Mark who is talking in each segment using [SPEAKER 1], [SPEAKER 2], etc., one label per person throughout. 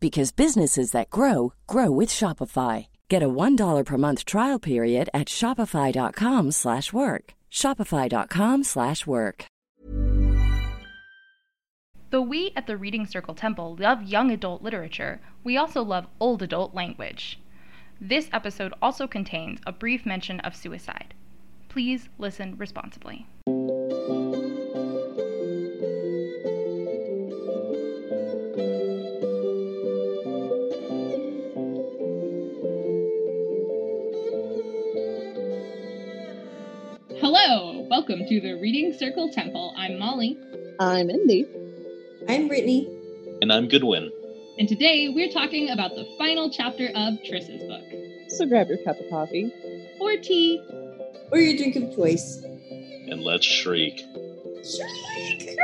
[SPEAKER 1] because businesses that grow grow with Shopify. Get a $1 per month trial period at shopify.com/work. shopify.com/work.
[SPEAKER 2] Though we at the Reading Circle Temple love young adult literature, we also love old adult language. This episode also contains a brief mention of suicide. Please listen responsibly.
[SPEAKER 3] Welcome to the Reading Circle Temple. I'm Molly,
[SPEAKER 4] I'm Indy.
[SPEAKER 5] I'm Brittany.
[SPEAKER 6] And I'm Goodwin.
[SPEAKER 3] and today we're talking about the final chapter of Tris's book.
[SPEAKER 4] So grab your cup of coffee.
[SPEAKER 3] Or tea.
[SPEAKER 5] Or your drink of choice.
[SPEAKER 6] And let's shriek. Shriek!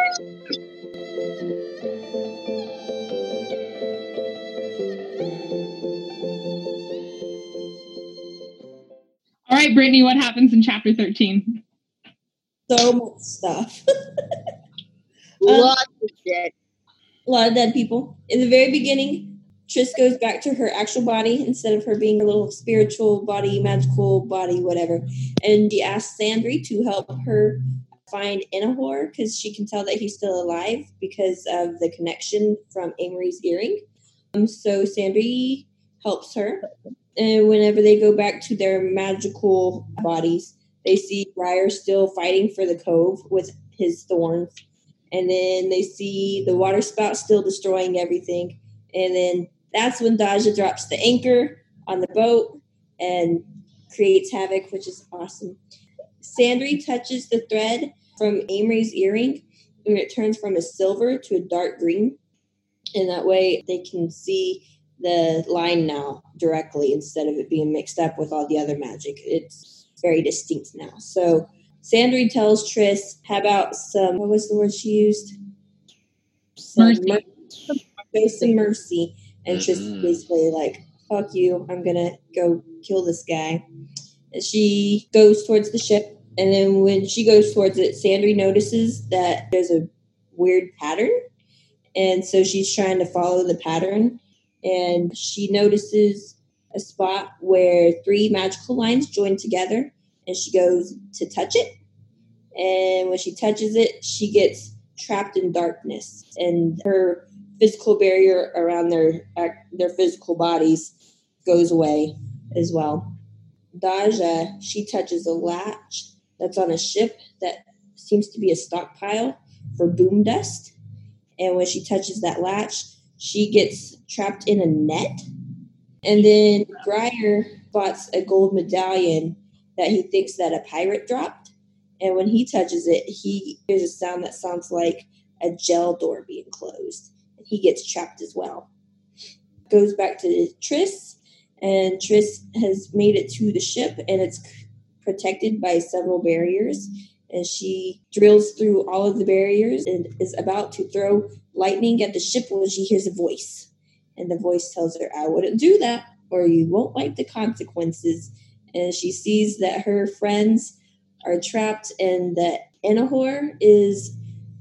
[SPEAKER 3] All right, Brittany, what happens in chapter 13?
[SPEAKER 5] So much stuff.
[SPEAKER 4] Lots of shit.
[SPEAKER 5] a lot of dead people. In the very beginning, Tris goes back to her actual body instead of her being a little spiritual body, magical body, whatever. And she asks Sandry to help her find Enahar because she can tell that he's still alive because of the connection from Aymery's earring. Um, so Sandry helps her. And whenever they go back to their magical bodies, they see Briar still fighting for the cove with his thorns. And then they see the water spout still destroying everything. And then that's when Daja drops the anchor on the boat and creates havoc, which is awesome. Sandry touches the thread from Aymery's earring, and it turns from a silver to a dark green. And that way they can see the line now directly instead of it being mixed up with all the other magic. It's very distinct now. So Sandry tells Tris, how about some, what was the word she used? Some
[SPEAKER 3] Mercy.
[SPEAKER 5] mer- Show some mercy. And Tris is
[SPEAKER 6] Mhm.
[SPEAKER 5] basically like, fuck you, I'm gonna go kill this guy. And she goes towards the ship. And then when she goes towards it, Sandry notices that there's a weird pattern. And so she's trying to follow the pattern. And she notices a spot where three magical lines join together. And she goes to touch it. And when she touches it, she gets trapped in darkness. And her physical barrier around their their physical bodies goes away as well. Daja, she touches a latch that's on a ship that seems to be a stockpile for boom dust. And when she touches that latch, she gets trapped in a net. And then Briar spots a gold medallion that he thinks that a pirate dropped. And when he touches it, he hears a sound that sounds like a gel door being closed. And he gets trapped as well. Goes back to Tris, and Tris has made it to the ship, and it's protected by several barriers. and she drills through all of the barriers and is about to throw lightning at the ship when she hears a voice. And the voice tells her, I wouldn't do that, or you won't like the consequences. And she sees that her friends are trapped and that Enahar is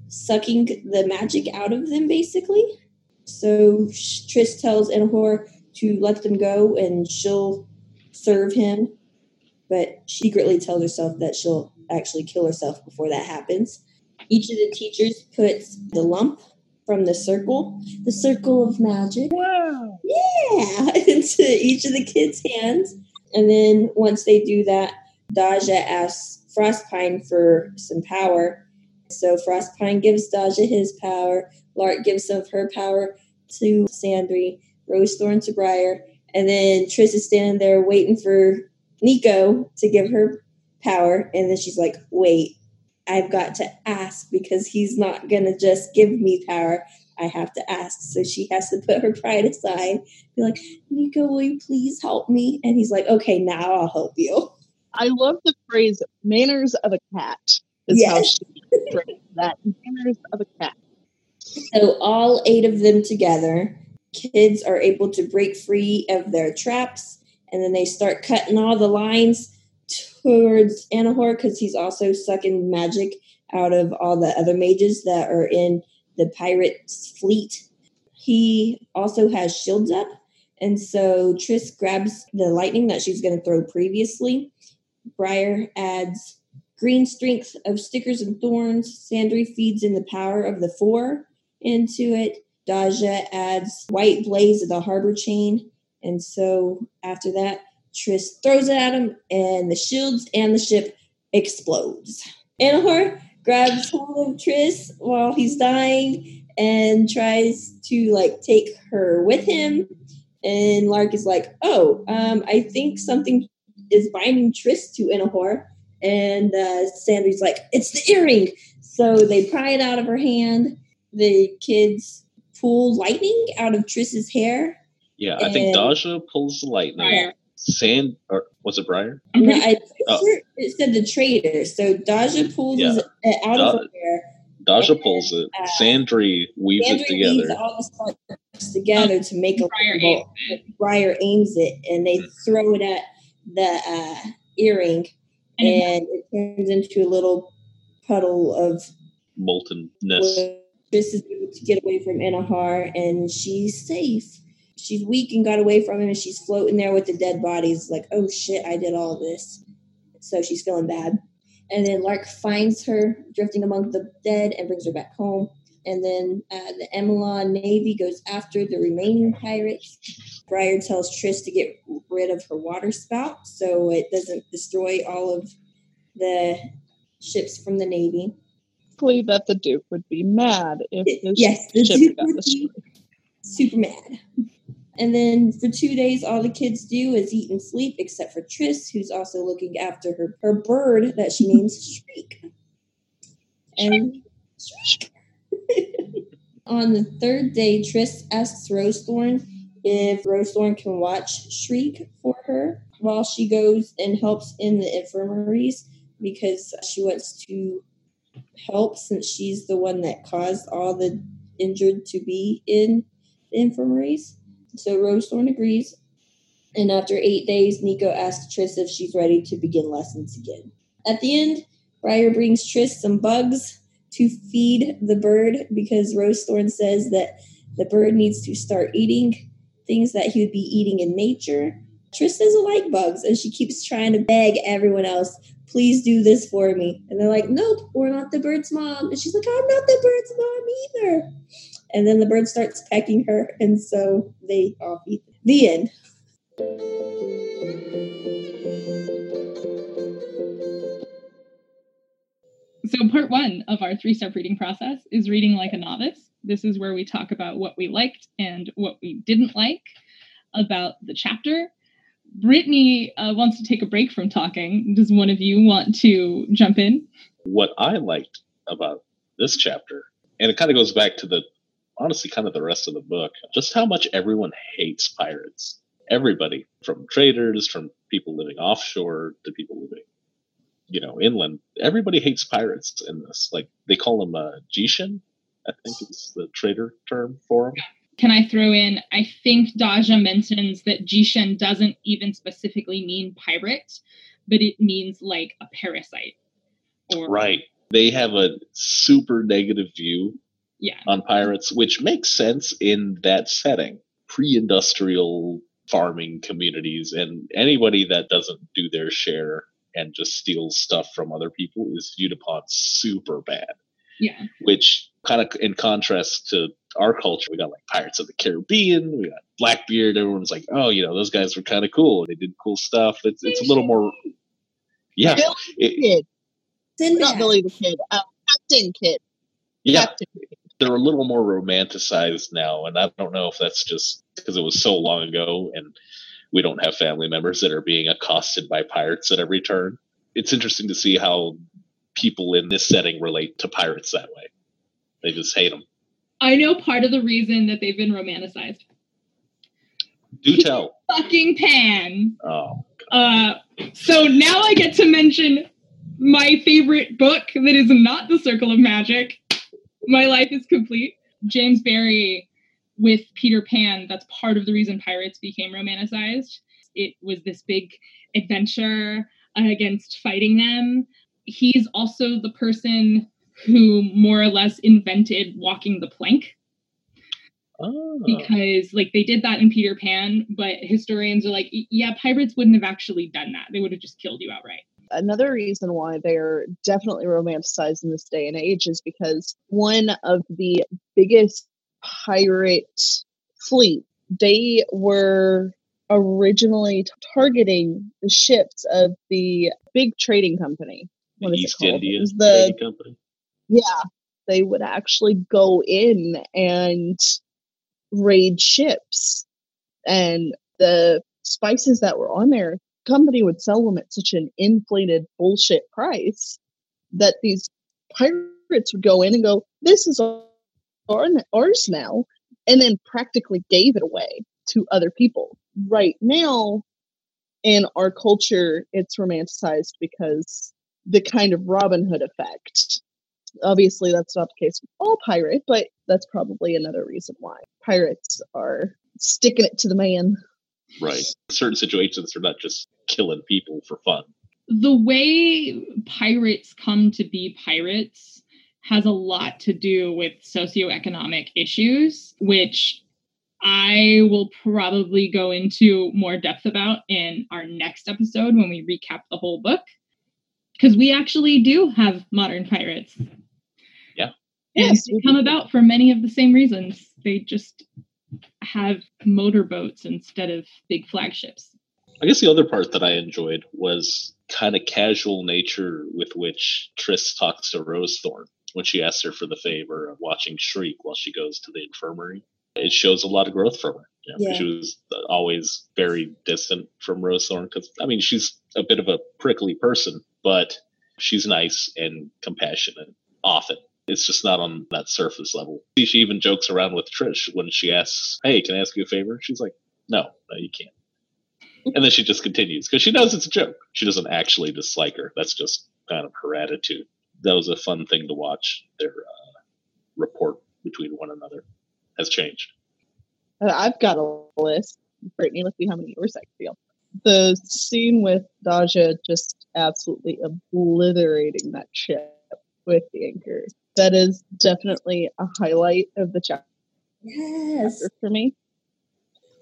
[SPEAKER 5] sucking the magic out of them, basically. So Tris tells Enahar to let them go and she'll serve him. But secretly tells herself that she'll actually kill herself before that happens. Each of the teachers puts the lump from the circle, the circle of magic.
[SPEAKER 4] Wow.
[SPEAKER 5] Yeah, into each of the kids' hands. And then once they do that, Daja asks Frostpine for some power. So Frostpine gives Daja his power. Lark gives some of her power to Sandry, Rosethorn to Briar, and then Tris is standing there waiting for Niko to give her power. And then she's like, wait, I've got to ask because he's not going to just give me power. I have to ask. So she has to put her pride aside, be like, Niko, will you please help me? And he's like, okay, now I'll help you.
[SPEAKER 4] I love the phrase manners of a cat. Is
[SPEAKER 5] Yes.
[SPEAKER 4] how she that manners of a cat.
[SPEAKER 5] So all eight of them together, kids are able to break free of their traps, and then they start cutting all the lines towards Enahar because he's also sucking magic out of all the other mages that are in the pirates' fleet. He also has shields up, and so Tris grabs the lightning that she's going to throw previously. Briar adds green strength of stickers and thorns. Sandry feeds in the power of the four into it. Daja adds white blaze of the harbor chain. And so after that, Tris throws it at him, and the shields and the ship explodes. Enahar grabs hold of Tris while he's dying and tries to like take her with him. And Lark is like, "Oh, um, I think something is binding Tris to Enahar." And uh, Sandry's like, "It's the earring." So they pry it out of her hand. The kids pull lightning out of Tris's hair.
[SPEAKER 6] Yeah, I think Daja pulls the lightning.
[SPEAKER 3] Briar.
[SPEAKER 6] Sand or was it Briar?
[SPEAKER 3] I'm
[SPEAKER 5] No, I
[SPEAKER 6] Oh.
[SPEAKER 5] it said the traitor. So Daja pulls
[SPEAKER 6] Yeah.
[SPEAKER 5] it out of
[SPEAKER 6] Da-
[SPEAKER 5] her hair.
[SPEAKER 6] Daja
[SPEAKER 5] And,
[SPEAKER 6] pulls it.
[SPEAKER 5] uh,
[SPEAKER 6] Sandry weaves
[SPEAKER 5] Sandry
[SPEAKER 6] it together.
[SPEAKER 5] weaves all the sparks together to make a
[SPEAKER 3] Briar
[SPEAKER 5] bolt. Briar aims it, and they throw it at the uh, earring,
[SPEAKER 3] And it-
[SPEAKER 5] and it turns into a little puddle of
[SPEAKER 6] Moltenness.
[SPEAKER 5] Tris is able to get away from Enahar, and she's safe. She's weak and got away from him, and she's floating there with the dead bodies. Like, oh shit, I did all this. So she's feeling bad. And then Lark finds her drifting among the dead and brings her back home. And then uh, the Emelan Navy goes after the remaining pirates. Briar tells Tris to get rid of her water spout so it doesn't destroy all of the ships from the Navy.
[SPEAKER 4] That the Duke would be mad if his
[SPEAKER 5] Yes, the
[SPEAKER 4] ship
[SPEAKER 5] Duke
[SPEAKER 4] got
[SPEAKER 5] would be
[SPEAKER 4] destroyed.
[SPEAKER 5] super mad. And then for two days, all the kids do is eat and sleep, except for Tris, who's also looking after her, her bird that she names Shriek. And Shriek. On the third day, Tris asks Rosethorn if Rosethorn can watch Shriek for her while she goes and helps in the infirmaries because she wants to help since she's the one that caused all the injured to be in the infirmaries. So Rosethorn agrees. And after eight days, Niko asks Tris if she's ready to begin lessons again. At the end, Briar brings Tris some bugs to feed the bird because Rosethorn says that the bird needs to start eating things that he would be eating in nature. Tris doesn't like bugs, and she keeps trying to beg everyone else, please do this for me. And they're like, nope, we're not the bird's mom. And she's like, I'm not the bird's mom either. And then the bird starts pecking her, and so they all eat. The end.
[SPEAKER 3] So, part one of our three step reading process is reading like a novice. This is where we talk about what we liked and what we didn't like about the chapter. Brittany uh, wants to take a break from talking. Does one of you want to jump in?
[SPEAKER 6] What I liked about this chapter, and it kind of goes back to the honestly kind of the rest of the book, just how much everyone hates pirates. Everybody, from traders, from people living offshore to people living you know, inland, everybody hates pirates in this. Like they call them uh, Jishin, I think is the trader term for them.
[SPEAKER 3] Can I throw in? I think Daja mentions that Jishin doesn't even specifically mean pirate, but it means like a parasite.
[SPEAKER 6] Or, right. They have a super negative view
[SPEAKER 3] yeah.
[SPEAKER 6] on pirates, which makes sense in that setting. Pre industrial farming communities, and anybody that doesn't do their share and just steals stuff from other people is viewed upon super bad.
[SPEAKER 3] Yeah.
[SPEAKER 6] Which kind of in contrast to our culture, we got like Pirates of the Caribbean, we got Blackbeard. Everyone's like, oh, you know, those guys were kind of cool. They did cool stuff. It's it's a little more, yeah.
[SPEAKER 4] Billy the Kid, not Billy the Kid, uh, Captain Kidd.
[SPEAKER 6] Yeah, Captain. They're a little more romanticized now, and I don't know if that's just because it was so long ago, and we don't have family members that are being accosted by pirates at every turn. It's interesting to see how people in this setting relate to pirates that way. They just hate them.
[SPEAKER 3] I know part of the reason that they've been romanticized.
[SPEAKER 6] Do tell.
[SPEAKER 3] Fucking Pan.
[SPEAKER 6] Oh.
[SPEAKER 3] Uh, so now I get to mention my favorite book that is not The Circle of Magic. My life is complete. James Barrie with Peter Pan. That's part of the reason pirates became romanticized. It was this big adventure against fighting them. He's also the person who more or less invented walking the plank.
[SPEAKER 6] Oh.
[SPEAKER 3] Because like they did that in Peter Pan, but historians are like, yeah, pirates wouldn't have actually done that. They would have just killed you outright.
[SPEAKER 4] Another reason why they're definitely romanticized in this day and age is because one of the biggest pirate fleet, they were originally targeting the ships of the big trading company.
[SPEAKER 6] What the East India the, Trading Company
[SPEAKER 4] yeah, they would actually go in and raid ships. And the spices that were on there, company would sell them at such an inflated bullshit price that these pirates would go in and go, This is ours now, and then practically gave it away to other people. Right now, in our culture, it's romanticized because the kind of Robin Hood effect Obviously, that's not the case with all pirate, but that's probably another reason why pirates are sticking it to the man.
[SPEAKER 6] Right. Certain situations, they're not just killing people for fun.
[SPEAKER 3] The way pirates come to be pirates has a lot to do with socioeconomic issues, which I will probably go into more depth about in our next episode when we recap the whole book. Because we actually do have modern pirates. Yeah.
[SPEAKER 4] Yes,
[SPEAKER 3] they come about for many of the same reasons. They just have motorboats instead of big flagships.
[SPEAKER 6] I guess the other part that I enjoyed was kind of casual nature with which Tris talks to Rosethorn when she asks her for the favor of watching Shriek while she goes to the infirmary. It shows a lot of growth from her. You know, yeah. She was always very distant from Rosethorn because, I mean, she's a bit of a prickly person, but she's nice and compassionate often. It's just not on that surface level. She even jokes around with Trish when she asks, Hey, can I ask you a favor? She's like, No, no, you can't. And then she just continues because she knows it's a joke. She doesn't actually dislike her. That's just kind of her attitude. That was a fun thing to watch. Their uh, report between one another has changed.
[SPEAKER 4] Uh, I've got a list. Brittany, let's see how many yours I feel. The scene with Daja just absolutely obliterating that ship with the anchor that is definitely a highlight of the chapter
[SPEAKER 5] yes.
[SPEAKER 4] for me.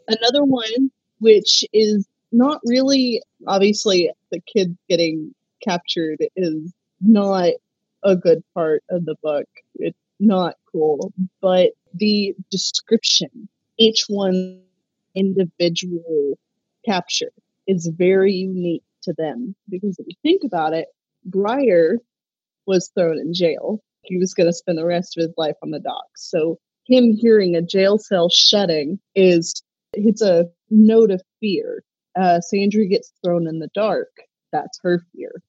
[SPEAKER 4] Another one, which is not really obviously the kid getting captured, is not a good part of the book. It's not cool, but the description, each one individual capture, is very unique to them because if you think about it, Briar was thrown in jail he was going to spend the rest of his life on the docks. So him hearing a jail cell shutting is it's a note of fear. Uh, Sandry gets thrown in the dark. That's her fear.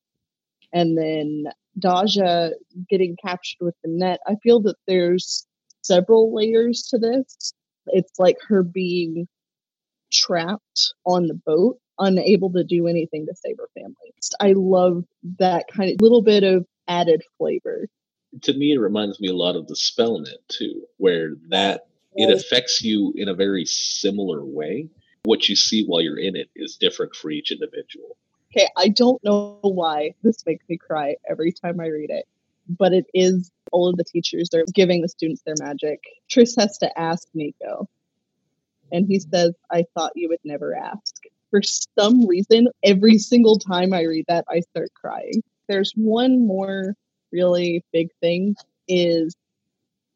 [SPEAKER 4] And then Daja getting captured with the net. I feel that there's several layers to this. It's like her being trapped on the boat unable to do anything to save her family. I love that kind of little bit of added flavor.
[SPEAKER 6] To me, it reminds me a lot of the Spellnet too, where that it affects you in a very similar way. What you see while you're in it is different for each individual.
[SPEAKER 4] Okay, I don't know why this makes me cry every time I read it, but it is all of the teachers are giving the students their magic. Tris has to ask Niko, and he says, I thought you would never ask. For some reason, every single time I read that, I start crying. There's one more really big thing is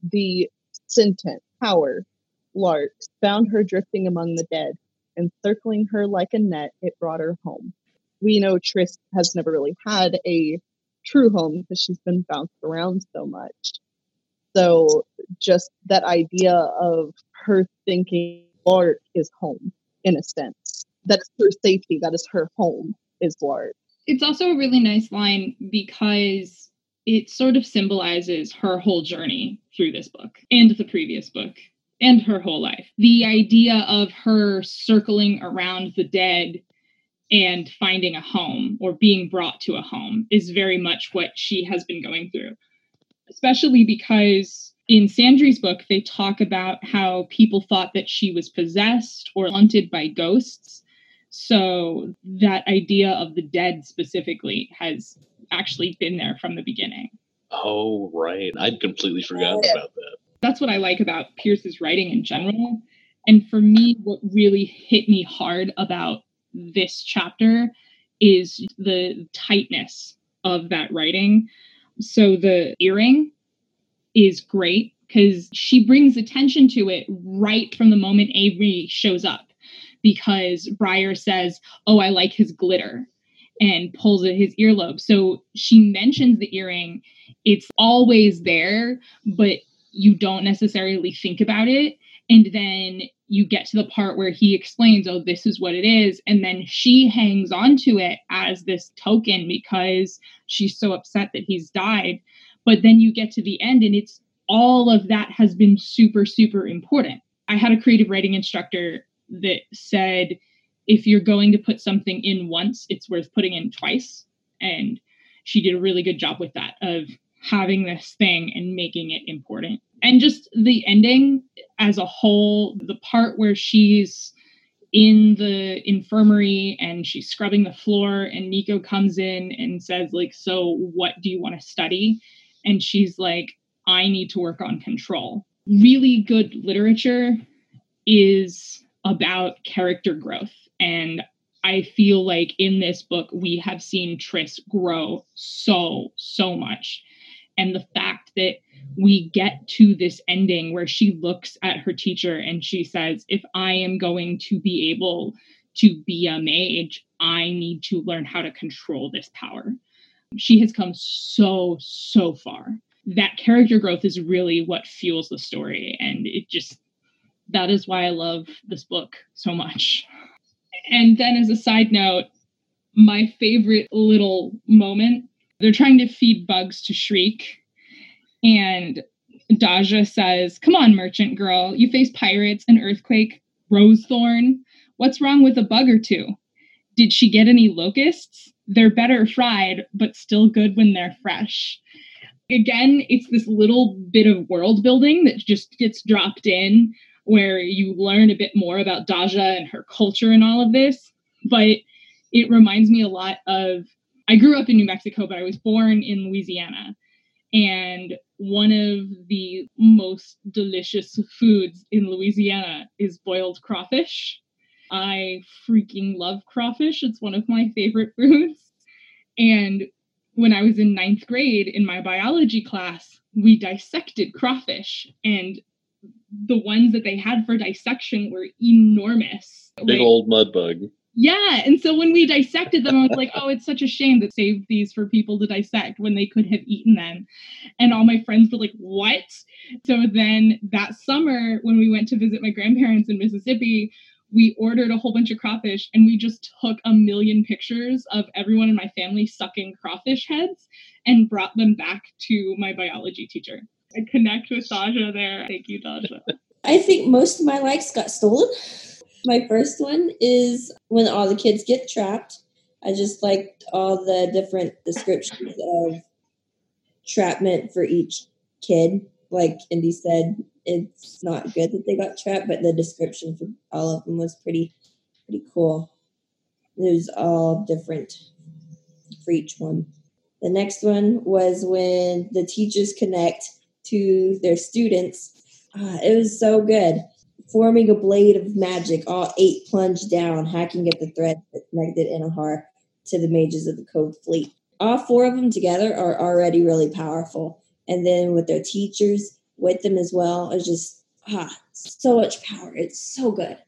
[SPEAKER 4] the sentence, power, Lark, found her drifting among the dead, and circling her like a net, it brought her home. We know Tris has never really had a true home because she's been bounced around so much. So just that idea of her thinking Lark is home in a sense. That is her safety. That is her home is Lark.
[SPEAKER 3] It's also a really nice line because it sort of symbolizes her whole journey through this book and the previous book and her whole life. The idea of her circling around the dead and finding a home or being brought to a home is very much what she has been going through, especially because in Sandry's book, they talk about how people thought that she was possessed or haunted by ghosts. So that idea of the dead specifically has actually been there from the beginning.
[SPEAKER 6] Oh, right. I'd completely forgotten oh, about that.
[SPEAKER 3] That's what I like about Pierce's writing in general. And for me, what really hit me hard about this chapter is the tightness of that writing. So the earring is great because she brings attention to it right from the moment Avery shows up. Because Briar says, Oh, I like his glitter and pulls at his earlobe. So she mentions the earring. It's always there, but you don't necessarily think about it. And then you get to the part where he explains, oh, this is what it is. And then she hangs on to it as this token because she's so upset that he's died. But then you get to the end and it's all of that has been super, super important. I had a creative writing instructor that said, if you're going to put something in once, it's worth putting in twice. And she did a really good job with that of having this thing and making it important. And just the ending as a whole, the part where she's in the infirmary and she's scrubbing the floor and Niko comes in and says like so what do you want to study? And she's like I need to work on control. Really good literature is about character growth. And I feel like in this book we have seen Tris grow so so much and the fact that we get to this ending where she looks at her teacher and she says if i am going to be able to be a mage i need to learn how to control this power. She has come so so far. That character growth is really what fuels the story and it just that is why i love this book so much. And then as a side note my favorite little moment they're trying to feed bugs to Shriek. And Daja says, Come on, merchant girl. You face pirates, an earthquake, Rosethorn. What's wrong with a bug or two? Did she get any locusts? They're better fried, but still good when they're fresh. Again, it's this little bit of world building that just gets dropped in where you learn a bit more about Daja and her culture and all of this. But it reminds me a lot of I grew up in New Mexico, but I was born in Louisiana. And one of the most delicious foods in Louisiana is boiled crawfish. I freaking love crawfish. It's one of my favorite foods. And when I was in ninth grade in my biology class, we dissected crawfish, and the ones that they had for dissection were enormous.
[SPEAKER 6] Big like, old mud bug.
[SPEAKER 3] Yeah. And so when we dissected them, I was like, oh, it's such a shame that saved these for people to dissect when they could have eaten them. And all my friends were like, what? So then that summer, when we went to visit my grandparents in Mississippi, we ordered a whole bunch of crawfish and we just took a million pictures of everyone in my family sucking crawfish heads and brought them back to my biology teacher. I connect with Daja there. Thank you, Daja.
[SPEAKER 5] I think most of my likes got stolen My first one is when all the kids get trapped. I just liked all the different descriptions of trapment for each kid. Like Indy said, it's not good that they got trapped, but the description for all of them was pretty pretty cool. It was all different for each one. The next one was when the teachers connect to their students. Uh, it was so good. Forming a blade of magic, all eight plunge down, hacking at the thread that connected Enahar to the mages of the Code Fleet. All four of them together are already really powerful. And then with their teachers with them as well, it's just ah, so much power. It's so good.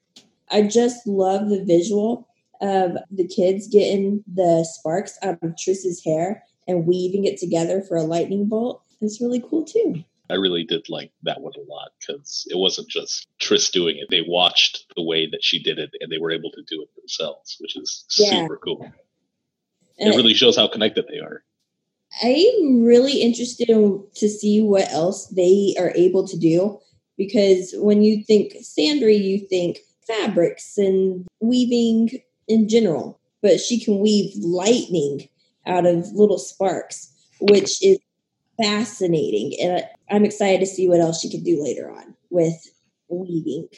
[SPEAKER 5] I just love the visual of the kids getting the sparks out of Tris's hair and weaving it together for a lightning bolt. It's really cool too.
[SPEAKER 6] I really did like that one a lot because it wasn't just Tris doing it. They watched the way that she did it and they were able to do it themselves, which is yeah. super cool. And it really shows how connected they are.
[SPEAKER 5] I'm really interested in, to see what else they are able to do because when you think Sandry, you think fabrics and weaving in general, but she can weave lightning out of little sparks, which is fascinating. And I'm excited to see what else she can do later on with weaving.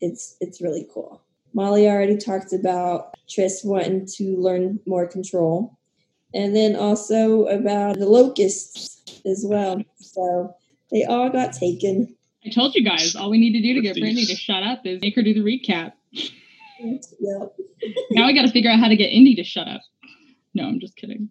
[SPEAKER 5] It's it's really cool. Molly already talked about Tris wanting to learn more control. And then also about the locusts as well. So they all got taken.
[SPEAKER 3] I told you guys, all we need to do to get Brittany to shut up is make her do the recap. Yep. now we got to figure out how to get Indy to shut up. No, I'm just kidding.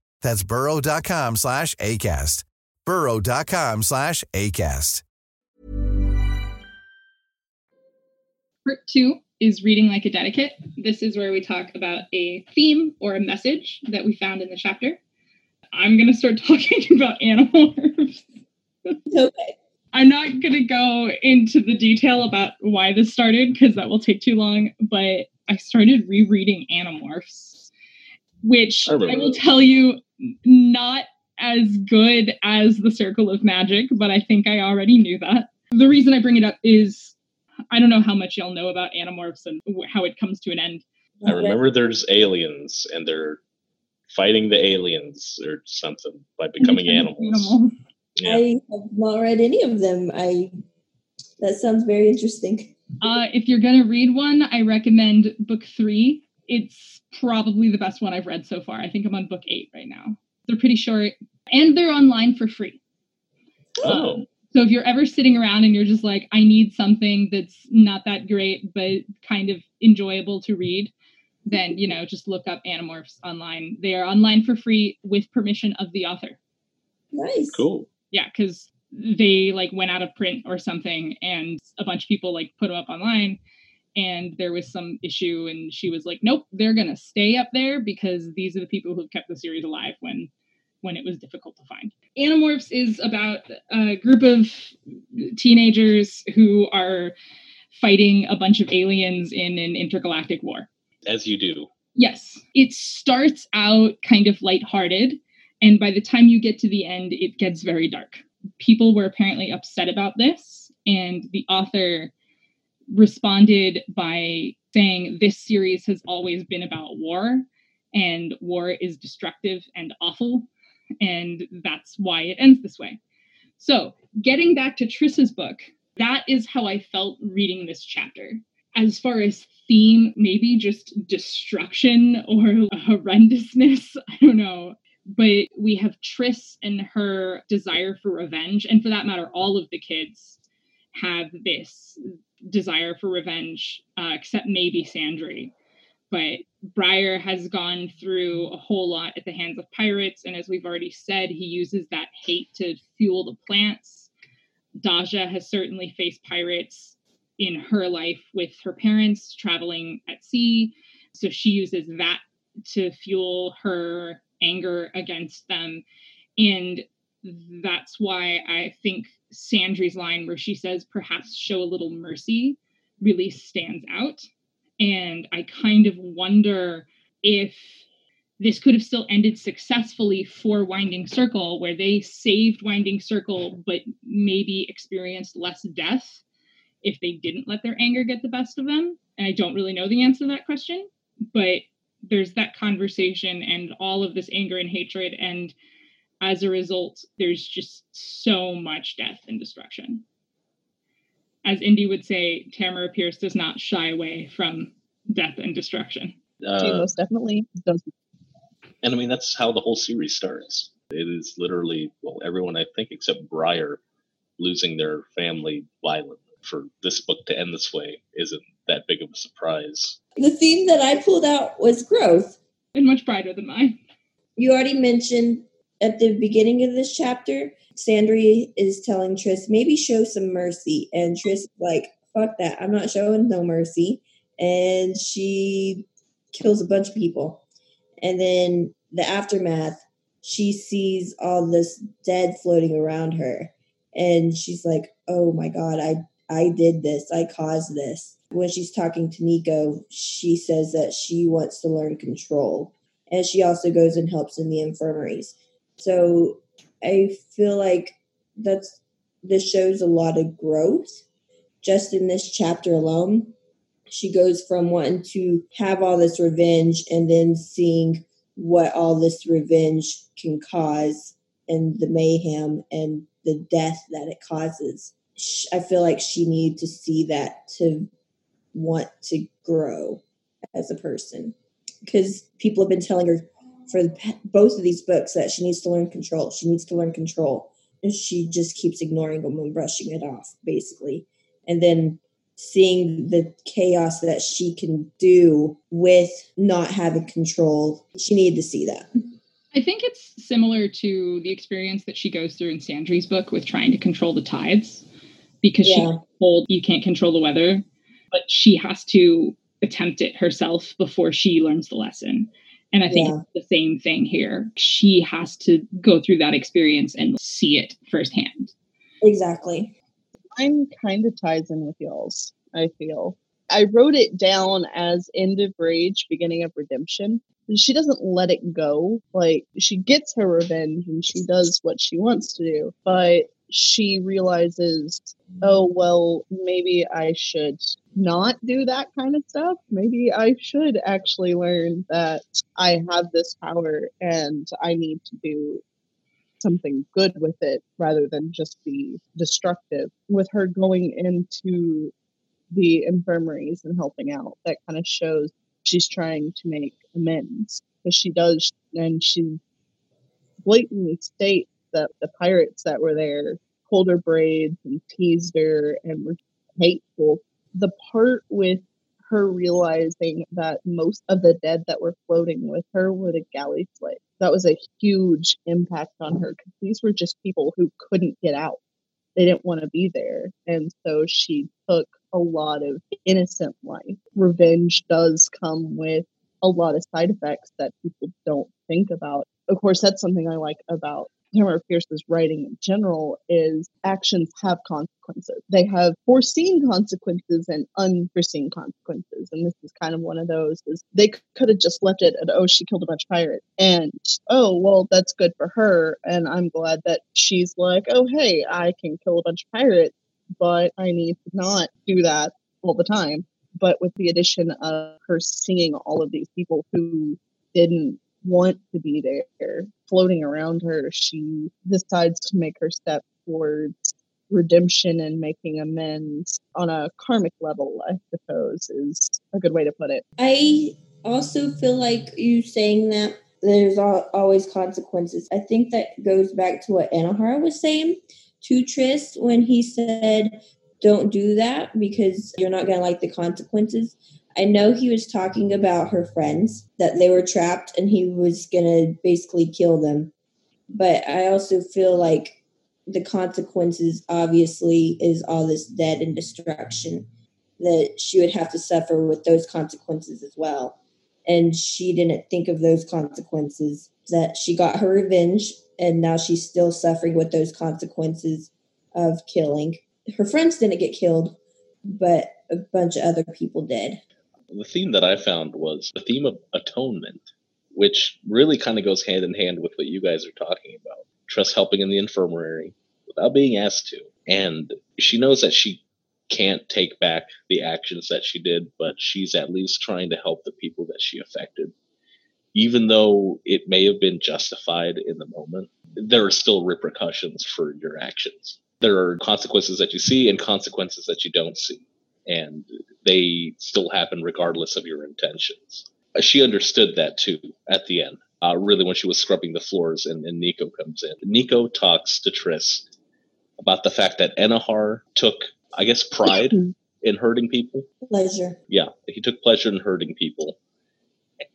[SPEAKER 7] That's burrow.com slash ACAST. burrow.com slash ACAST.
[SPEAKER 3] Part two is reading like a dedicate. This is where we talk about a theme or a message that we found in the chapter. I'm going to start talking about Animorphs.
[SPEAKER 5] okay.
[SPEAKER 3] I'm not going to go into the detail about why this started because that will take too long, but I started rereading Animorphs, which
[SPEAKER 6] I
[SPEAKER 3] I, will tell you not as good as The Circle of Magic, but I think I already knew that. The reason I bring it up is I don't know how much y'all know about Animorphs and how it comes to an end.
[SPEAKER 6] I remember there's aliens and they're fighting the aliens or something by becoming animals.
[SPEAKER 3] Animal.
[SPEAKER 6] Yeah.
[SPEAKER 5] I have not read any of them. I that sounds very interesting.
[SPEAKER 3] Uh, if you're going to read one, I recommend book three. It's probably the best one I've read so far. I think I'm on book eight right now. They're pretty short and they're online for free.
[SPEAKER 6] Oh,
[SPEAKER 3] So if you're ever sitting around and you're just like, I need something that's not that great, but kind of enjoyable to read, then, you know, just look up Animorphs online. They are online for free with permission of the author.
[SPEAKER 5] Nice.
[SPEAKER 6] cool.
[SPEAKER 3] Yeah, because they like went out of print or something and a bunch of people like put them up online and there was some issue and she was like nope they're gonna stay up there because these are the people who've kept the series alive when when it was difficult to find animorphs is about a group of teenagers who are fighting a bunch of aliens in an intergalactic war
[SPEAKER 6] As you do.
[SPEAKER 3] Yes, it starts out kind of lighthearted, and by the time you get to the end, it gets very dark. People were apparently upset about this, and the author responded by saying this series has always been about war, and war is destructive and awful, and that's why it ends this way. So, getting back to Tris's book, that is how I felt reading this chapter as far as theme, maybe just destruction or horrendousness. I don't know. But we have Triss and her desire for revenge. And for that matter, all of the kids have this desire for revenge, uh, except maybe Sandry. But Briar has gone through a whole lot at the hands of pirates. And as we've already said, he uses that hate to fuel the plants. Daja has certainly faced pirates in her life with her parents traveling at sea. So she uses that to fuel her anger against them. And that's why I think Sandry's line, where she says, perhaps show a little mercy, really stands out. And I kind of wonder if this could have still ended successfully for Winding Circle, where they saved Winding Circle, but maybe experienced less death if they didn't let their anger get the best of them. And I don't really know the answer to that question, but there's that conversation and all of this anger and hatred. And as a result, there's just so much death and destruction. As Indy would say, Tamora Pierce does not shy away from death and destruction.
[SPEAKER 4] She
[SPEAKER 6] Uh,
[SPEAKER 4] most definitely doesn't.
[SPEAKER 6] and I mean, that's how the whole series starts. It is literally, well, everyone I think except Briar losing their family violently. For this book to end this way isn't that big of a surprise.
[SPEAKER 5] The theme that I pulled out was growth.
[SPEAKER 3] And much brighter than mine.
[SPEAKER 5] You already mentioned at the beginning of this chapter, Sandry is telling Tris, maybe show some mercy. And Tris is like, fuck that. I'm not showing no mercy. And she kills a bunch of people. And then the aftermath, she sees all this dead floating around her. And she's like, oh my God, I, I did this. I caused this. When she's talking to Niko, she says that she wants to learn control and she also goes and helps in the infirmaries. So I feel like that's this shows a lot of growth just in this chapter alone. She goes from wanting to have all this revenge and then seeing what all this revenge can cause and the mayhem and the death that it causes. I feel like she needed to see that to want to grow as a person because people have been telling her for the, both of these books that she needs to learn control. She needs to learn control. And she just keeps ignoring them and brushing it off, basically. And then seeing the chaos that she can do with not having control, she needed to see that.
[SPEAKER 3] I think it's similar to the experience that she goes through in Sandry's book with trying to control the tides because
[SPEAKER 5] Yeah.
[SPEAKER 3] she's told you can't control the weather, but she has to attempt it herself before she learns the lesson. And I think
[SPEAKER 5] Yeah.
[SPEAKER 3] it's the same thing here. She has to go through that experience and see it firsthand.
[SPEAKER 5] Exactly.
[SPEAKER 4] Mine kind of ties in with y'all's, I feel. I wrote it down as end of rage, beginning of redemption. She doesn't let it go. Like, she gets her revenge and she does what she wants to do. But she realizes, oh, well, maybe I should not do that kind of stuff. Maybe I should actually learn that I have this power and I need to do something good with it rather than just be destructive. With her going into the infirmaries and helping out, that kind of shows she's trying to make amends because she does, and she blatantly states that the pirates that were there pulled her braids and teased her and were hateful. The part with her realizing that most of the dead that were floating with her were the galley slaves. That was a huge impact on her because these were just people who couldn't get out. They didn't want to be there. And so she took a lot of innocent life. Revenge does come with a lot of side effects that people don't think about. Of course, that's something I like about Tamora Pierce's writing in general is actions have consequences. They have foreseen consequences and unforeseen consequences. And this is kind of one of those is they could have just left it at oh she killed a bunch of pirates and oh well that's good for her and I'm glad that she's like oh hey I can kill a bunch of pirates but I need to not do that all the time. But with the addition of her seeing all of these people who didn't want to be there floating around her, she decides to make her step towards redemption and making amends on a karmic level, I suppose, is a good way to put it.
[SPEAKER 5] I also feel like you saying that there's always consequences. I think that goes back to what Anahara was saying to Tris when he said, Don't do that because you're not going to like the consequences. I know he was talking about her friends, that they were trapped and he was going to basically kill them. But I also feel like the consequences, obviously, is all this death and destruction that she would have to suffer with those consequences as well. And she didn't think of those consequences, that she got her revenge and now she's still suffering with those consequences of killing. Her friends didn't get killed, but a bunch of other people did.
[SPEAKER 6] The theme that I found was the theme of atonement, which really kind of goes hand in hand with what you guys are talking about. Tris helping in the infirmary without being asked to. And she knows that she can't take back the actions that she did, but she's at least trying to help the people that she affected. Even though it may have been justified in the moment, there are still repercussions for your actions. There are consequences that you see and consequences that you don't see. And they still happen regardless of your intentions. She understood that too at the end, uh, really, when she was scrubbing the floors and, and Niko comes in. Niko talks to Tris about the fact that Enahar took, I guess, pride in hurting people.
[SPEAKER 5] Pleasure.
[SPEAKER 6] Yeah, he took pleasure in hurting people.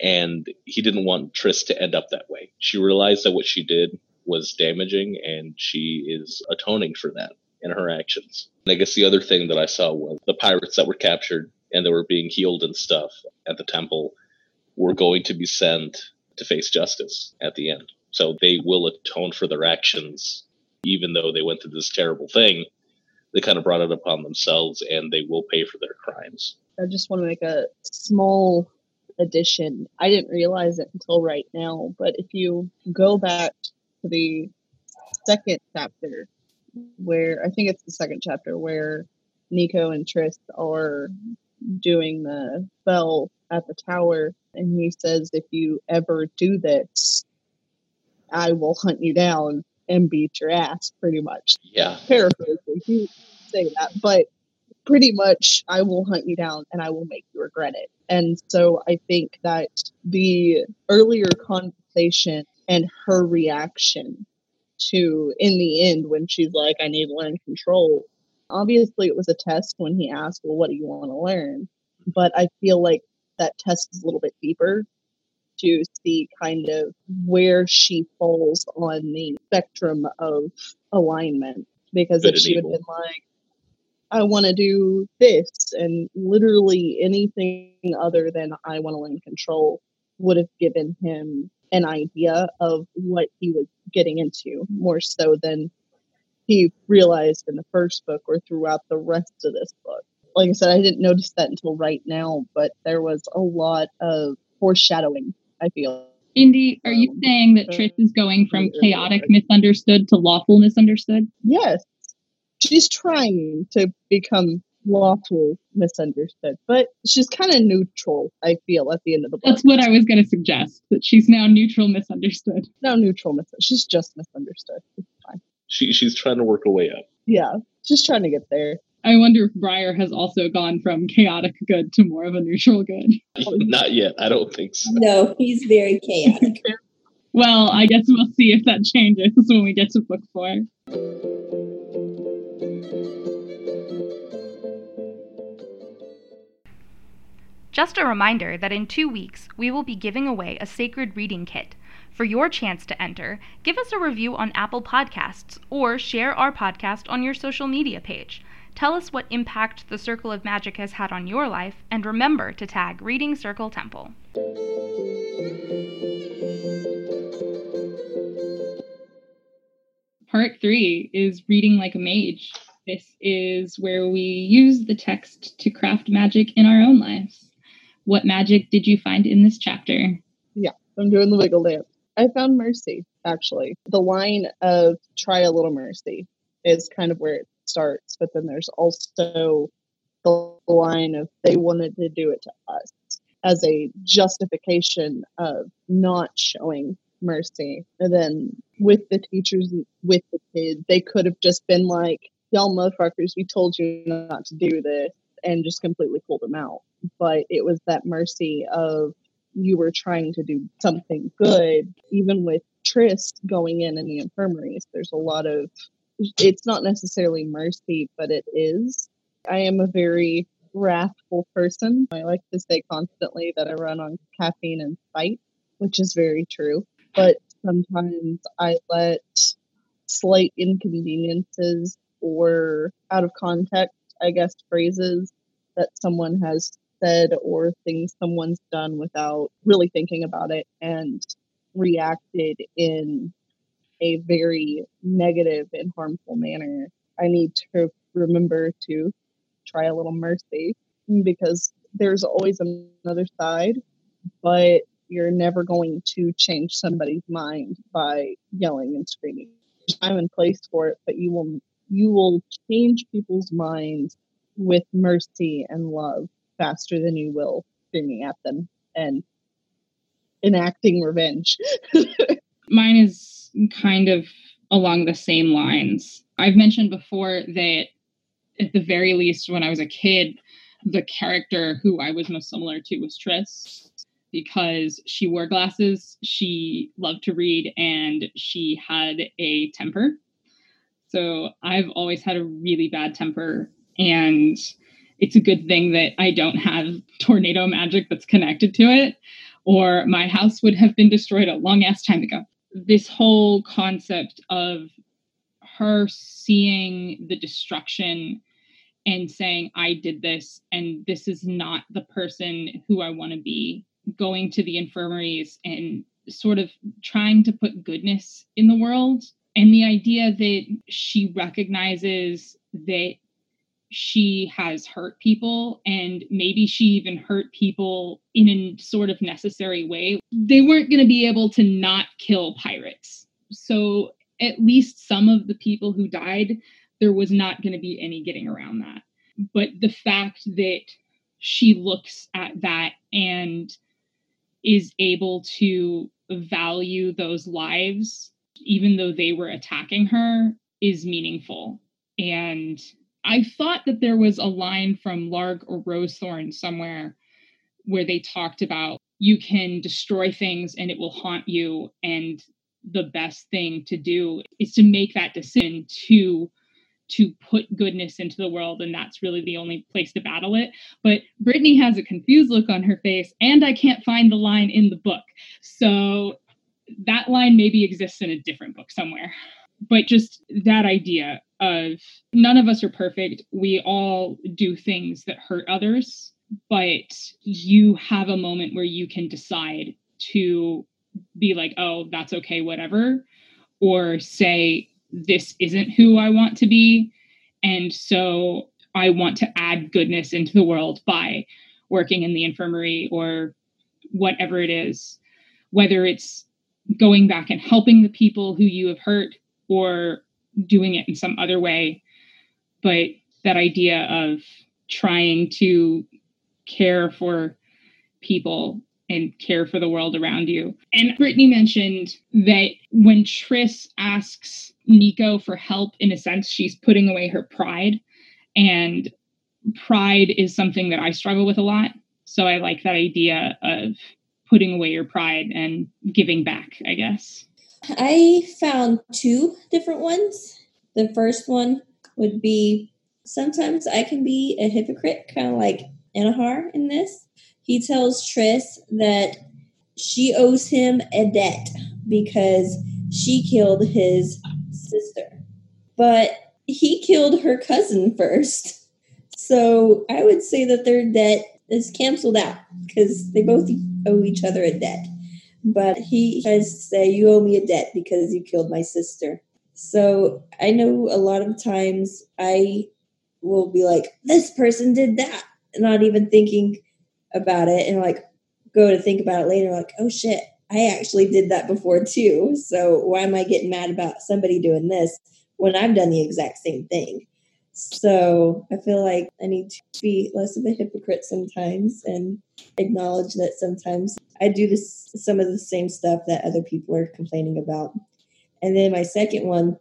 [SPEAKER 6] And he didn't want Tris to end up that way. She realized that what she did was damaging and she is atoning for that her actions. And I guess the other thing that I saw was the pirates that were captured and that were being healed and stuff at the temple were going to be sent to face justice at the end. So they will atone for their actions, even though they went through this terrible thing. They kind of brought it upon themselves and they will pay for their crimes.
[SPEAKER 4] I just want to make a small addition. I didn't realize it until right now, but if you go back to the second chapter, where I think it's the second chapter where Niko and Tris are doing the spell at the tower, and he says, If you ever do this, I will hunt you down and beat your ass, pretty much
[SPEAKER 6] Yeah.
[SPEAKER 4] paraphrasing, he say that, but pretty much I will hunt you down and I will make you regret it. And so I think that the earlier conversation and her reaction to in the end when she's like, I need to learn control. Obviously it was a test when he asked, Well, what do you want to learn? But I feel like that test is a little bit deeper to see kind of where she falls on the spectrum of alignment. Because
[SPEAKER 6] Good
[SPEAKER 4] if she had
[SPEAKER 6] evil.
[SPEAKER 4] been like, I want to do this and literally anything other than I want to learn control, would have given him an idea of what he was getting into more so than he realized in the first book or throughout the rest of this book. Like I said, I didn't notice that until right now, but there was a lot of foreshadowing, I feel.
[SPEAKER 3] Indy, are you
[SPEAKER 4] Um,
[SPEAKER 3] saying that Tris is going from chaotic misunderstood to lawful misunderstood?
[SPEAKER 4] Yes, she's trying to become lawful misunderstood, but she's kind of neutral, I feel, at the end of the book.
[SPEAKER 3] That's what I was going to suggest, that she's now neutral misunderstood.
[SPEAKER 4] No neutral misunderstood. She's just misunderstood. It's fine.
[SPEAKER 6] She she's trying to work her way up.
[SPEAKER 4] Yeah, she's trying to get there.
[SPEAKER 3] I wonder if Briar has also gone from chaotic good to more of a neutral good.
[SPEAKER 6] Not yet. I don't think so.
[SPEAKER 5] No, he's very chaotic.
[SPEAKER 3] Well, I guess we'll see if that changes when we get to book four.
[SPEAKER 2] Just a reminder that in two weeks we will be giving away a sacred reading kit. For your chance to enter, give us a review on Apple Podcasts or share our podcast on your social media page. Tell us what impact the Circle of Magic has had on your life, and remember to tag Reading Circle Temple.
[SPEAKER 3] Part three is reading like a mage. This is where we use the text to craft magic in our own lives. What magic did you find in this chapter?
[SPEAKER 4] Yeah, I'm doing the wiggle dance. I found mercy, actually. The line of try a little mercy is kind of where it starts, but then there's also the line of they wanted to do it to us as a justification of not showing mercy. And then with the teachers, with the kids, they could have just been like, y'all motherfuckers, we told you not to do this, and just completely pulled them out. But it was that mercy of you were trying to do something good, even with Tris going in in the infirmaries. There's a lot of, it's not necessarily mercy, but it is. I am a very wrathful person. I like to say constantly that I run on caffeine and spite, which is very true. But sometimes I let slight inconveniences or out of context, I guess, phrases that someone has said or things someone's done without really thinking about it and reacted in a very negative and harmful manner. I need to remember to try a little mercy because there's always another side, but you're never going to change somebody's mind by yelling and screaming. Time and place for it, but you will you will change people's minds with mercy and love faster than you will screaming at them and enacting revenge.
[SPEAKER 3] Mine is kind of along the same lines. I've mentioned before that at the very least, when I was a kid, the character who I was most similar to was Tris because she wore glasses, she loved to read, and she had a temper. So I've always had a really bad temper, and it's a good thing that I don't have tornado magic that's connected to it, or my house would have been destroyed a long ass time ago. This whole concept of her seeing the destruction and saying, I did this, and this is not the person who I want to be, going to the infirmaries and sort of trying to put goodness in the world. And the idea that she recognizes that she has hurt people and maybe she even hurt people in a sort of necessary way. They weren't going to be able to not kill pirates. So at least some of the people who died, there was not going to be any getting around that. But the fact that she looks at that and is able to value those lives, even though they were attacking her, is meaningful. And I thought that there was a line from Lark or Rosethorn somewhere where they talked about you can destroy things and it will haunt you. And the best thing to do is to make that decision to to put goodness into the world and that's really the only place to battle it but brittany has a confused look on her face and i can't find the line in the book so that line maybe exists in a different book somewhere but just that idea of none of us are perfect we all do things that hurt others but you have a moment where you can decide to be like, oh, that's okay, whatever, or say, this isn't who I want to be. And so I want to add goodness into the world by working in the infirmary or whatever it is, whether it's going back and helping the people who you have hurt or doing it in some other way. But that idea of trying to care for people and care for the world around you. And Brittany mentioned that when Tris asks Niko for help, in a sense, she's putting away her pride. And pride is something that I struggle with a lot. So I like that idea of putting away your pride and giving back, I guess.
[SPEAKER 5] I found two different ones. The first one would be sometimes I can be a hypocrite, kind of like Enahar in this. He tells Tris that she owes him a debt because she killed his sister. But he killed her cousin first. So I would say that their debt is canceled out because they both owe each other a debt. But he tries to say, You owe me a debt because you killed my sister. So I know a lot of times I will be like, This person did that, not even thinking about it, and like go to think about it later, like, Oh shit, I actually did that before too. So why am I getting mad about somebody doing this when I've done the exact same thing? So I feel like I need to be less of a hypocrite sometimes and acknowledge that sometimes I do this some of the same stuff that other people are complaining about. And then my second one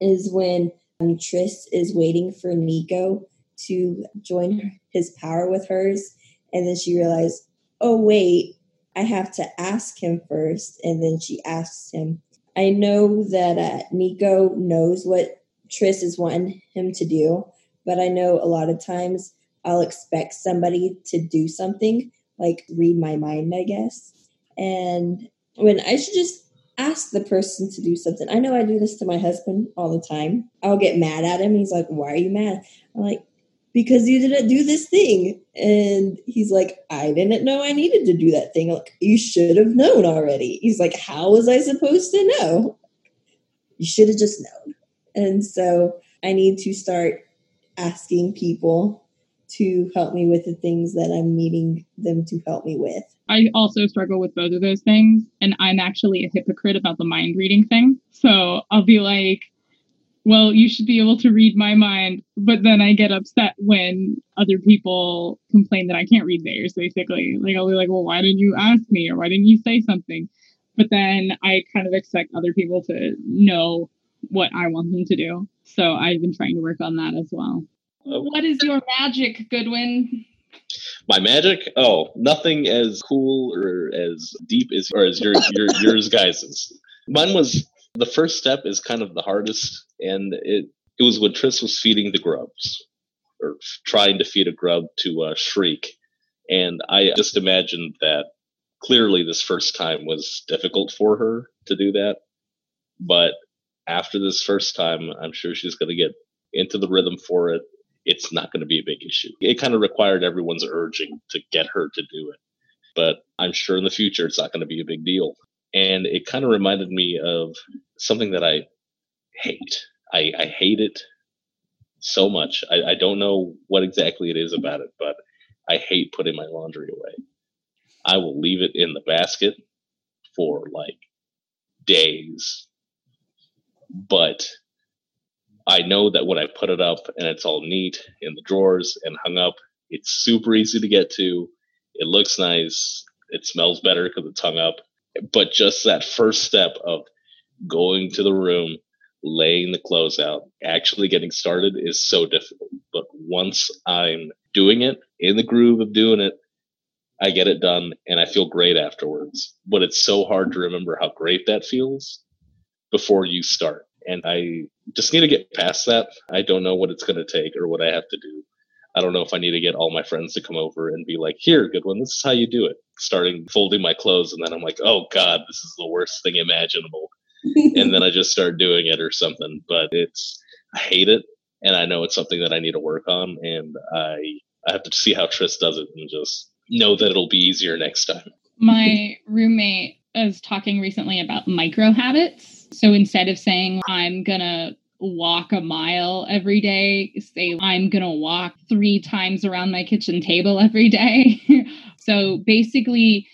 [SPEAKER 5] is when um, Tris is waiting for Niko to join his power with hers, and then she realized, oh wait, I have to ask him first, and then she asks him. I know that uh, Niko knows what Tris is wanting him to do, but I know a lot of times I'll expect somebody to do something, like read my mind, I guess. And when I should just ask the person to do something. I know I do this to my husband all the time. I'll get mad at him. He's like, Why are you mad? I'm like, Because you didn't do this thing. And he's like, I didn't know I needed to do that thing. I'm like, you should have known already. He's like, How was I supposed to know? You should have just known. And so I need to start asking people to help me with the things that I'm needing them to help me with.
[SPEAKER 3] I also struggle with both of those things. And I'm actually a hypocrite about the mind reading thing. So I'll be like, well, you should be able to read my mind. But then I get upset when other people complain that I can't read theirs, basically. Like, I'll be like, well, why didn't you ask me? Or why didn't you say something? But then I kind of expect other people to know what I want them to do. So I've been trying to work on that as well. What is your magic, Goodwin?
[SPEAKER 6] My magic? Oh, nothing as cool or as deep as or as your your yours guys's. Mine was the first step is kind of the hardest, and it it was when Tris was feeding the grubs or trying to feed a grub to uh, Shriek, and I just imagined that clearly this first time was difficult for her to do that, but after this first time, I'm sure she's going to get into the rhythm for it. It's not going to be a big issue. It kind of required everyone's urging to get her to do it. But I'm sure in the future it's not going to be a big deal. And it kind of reminded me of something that I hate. I, I hate it so much. I, I don't know what exactly it is about it, but I hate putting my laundry away. I will leave it in the basket for like days but I know that when I put it up and it's all neat in the drawers and hung up, it's super easy to get to. It looks nice. It smells better because it's hung up. But just that first step of going to the room, laying the clothes out, actually getting started is so difficult. But once I'm doing it in the groove of doing it, I get it done and I feel great afterwards. But it's so hard to remember how great that feels before you start. And I just need to get past that. I don't know what it's going to take or what I have to do. I don't know if I need to get all my friends to come over and be like, here, Goodwin, this is how you do it. Starting folding my clothes. And then I'm like, oh God, this is the worst thing imaginable. and then I just start doing it or something. But it's, I hate it. And I know it's something that I need to work on. And I, I have to see how Tris does it and just know that it'll be easier next time.
[SPEAKER 3] My roommate was talking recently about micro habits. So instead of saying, I'm going to walk a mile every day, say, I'm going to walk three times around my kitchen table every day. so basically,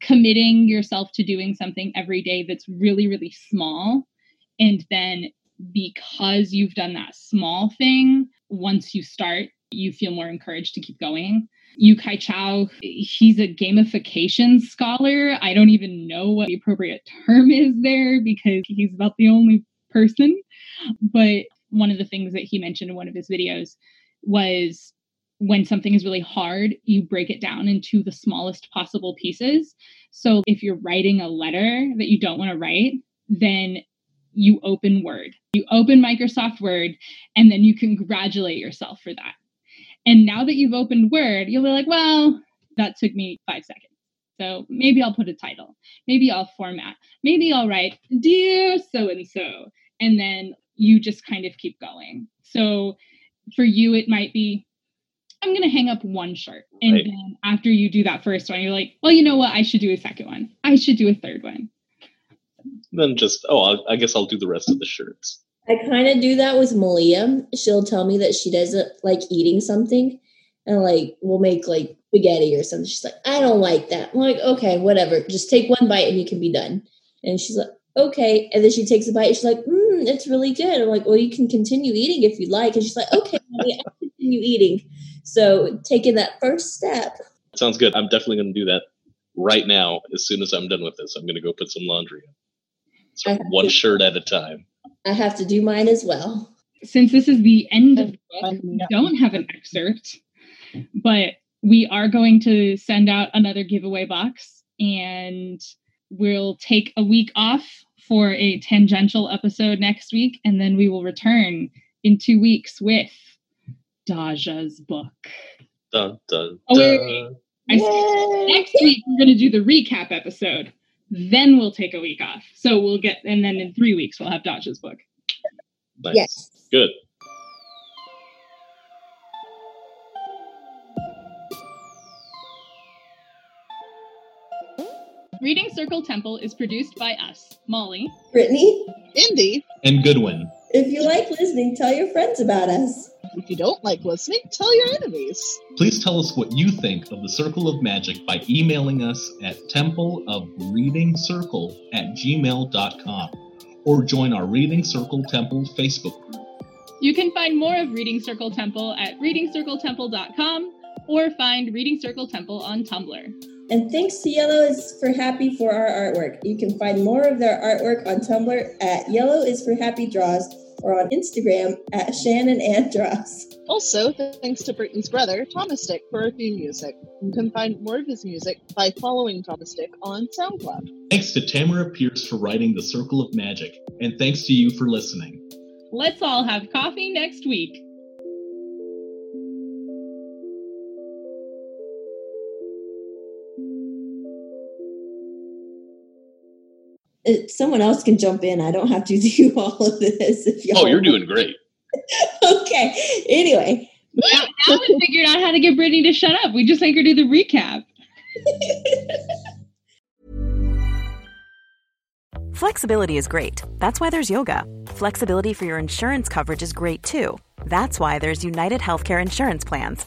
[SPEAKER 3] committing yourself to doing something every day that's really, really small. And then because you've done that small thing, once you start, you feel more encouraged to keep going. Yu-kai Chou, he's a gamification scholar. I don't even know what the appropriate term is there because he's about the only person. But one of the things that he mentioned in one of his videos was when something is really hard, you break it down into the smallest possible pieces. So if you're writing a letter that you don't want to write, then you open Word. You open Microsoft Word, and then you congratulate yourself for that. And now that you've opened Word, you'll be like, well, that took me five seconds. So maybe I'll put a title. Maybe I'll format. Maybe I'll write, Dear so and so. And then you just kind of keep going. So for you, it might be, I'm going to hang up one shirt. And right. then after you do that first one, you're like, well, you know what? I should do a second one. I should do a third one.
[SPEAKER 6] Then just, oh, I'll, I guess I'll do the rest of the shirts.
[SPEAKER 5] I kind of do that with Malia. She'll tell me that she doesn't like eating something, and like we'll make like spaghetti or something. She's like, I don't like that. I'm like, okay, whatever. Just take one bite and you can be done. And she's like, okay. And then she takes a bite. And she's like, mm, it's really good. I'm like, well, you can continue eating if you like. And she's like, okay, Mommy, I'll continue eating. So taking that first step.
[SPEAKER 6] Sounds good. I'm definitely going to do that right now. As soon as I'm done with this, I'm going to go put some laundry in. So one shirt at a time.
[SPEAKER 5] I have to do mine as well.
[SPEAKER 3] Since this is the end of the book, we don't have an excerpt, but we are going to send out another giveaway box and we'll take a week off for a tangential episode next week and then we will return in two weeks with Daja's book.
[SPEAKER 6] Dun, dun, oh, wait, wait,
[SPEAKER 3] wait. next week we're going to do the recap episode. Then we'll take a week off. So we'll get, and then in three weeks we'll have Daja's book.
[SPEAKER 6] Nice. Yes. Good.
[SPEAKER 3] Reading Circle Temple is produced by us, Molly,
[SPEAKER 5] Brittany,
[SPEAKER 4] Indy,
[SPEAKER 6] and Goodwin.
[SPEAKER 5] If you like listening, tell your friends about us.
[SPEAKER 4] If you don't like listening, tell your enemies.
[SPEAKER 6] Please tell us what you think of the Circle of Magic by emailing us at templeofreadingcircle of Reading Circle at gmail.com or join our Reading Circle Temple Facebook group.
[SPEAKER 3] You can find more of Reading Circle Temple at readingcircletemple.com or find Reading Circle Temple on Tumblr.
[SPEAKER 5] And thanks to Yellow is for Happy for our artwork. You can find more of their artwork on Tumblr at Yellow is for Happy Draws or on Instagram at Shannon Andros.
[SPEAKER 4] Also, thanks to Brittany's brother, Thomas Dick, for our theme music. You can find more of his music by following Thomas Dick on SoundCloud.
[SPEAKER 6] Thanks to Tamora Pierce for writing The Circle of Magic, and thanks to you for listening.
[SPEAKER 3] Let's all have coffee next week.
[SPEAKER 5] Uh, someone else can jump in. I don't have to do all of this. If
[SPEAKER 6] you oh, you're doing great.
[SPEAKER 5] okay. Anyway.
[SPEAKER 3] Now, now we figured out how to get Brittany to shut up. We just make her do the recap.
[SPEAKER 8] Flexibility is great. That's why there's yoga. Flexibility for your insurance coverage is great too. That's why there's United Healthcare Insurance Plans.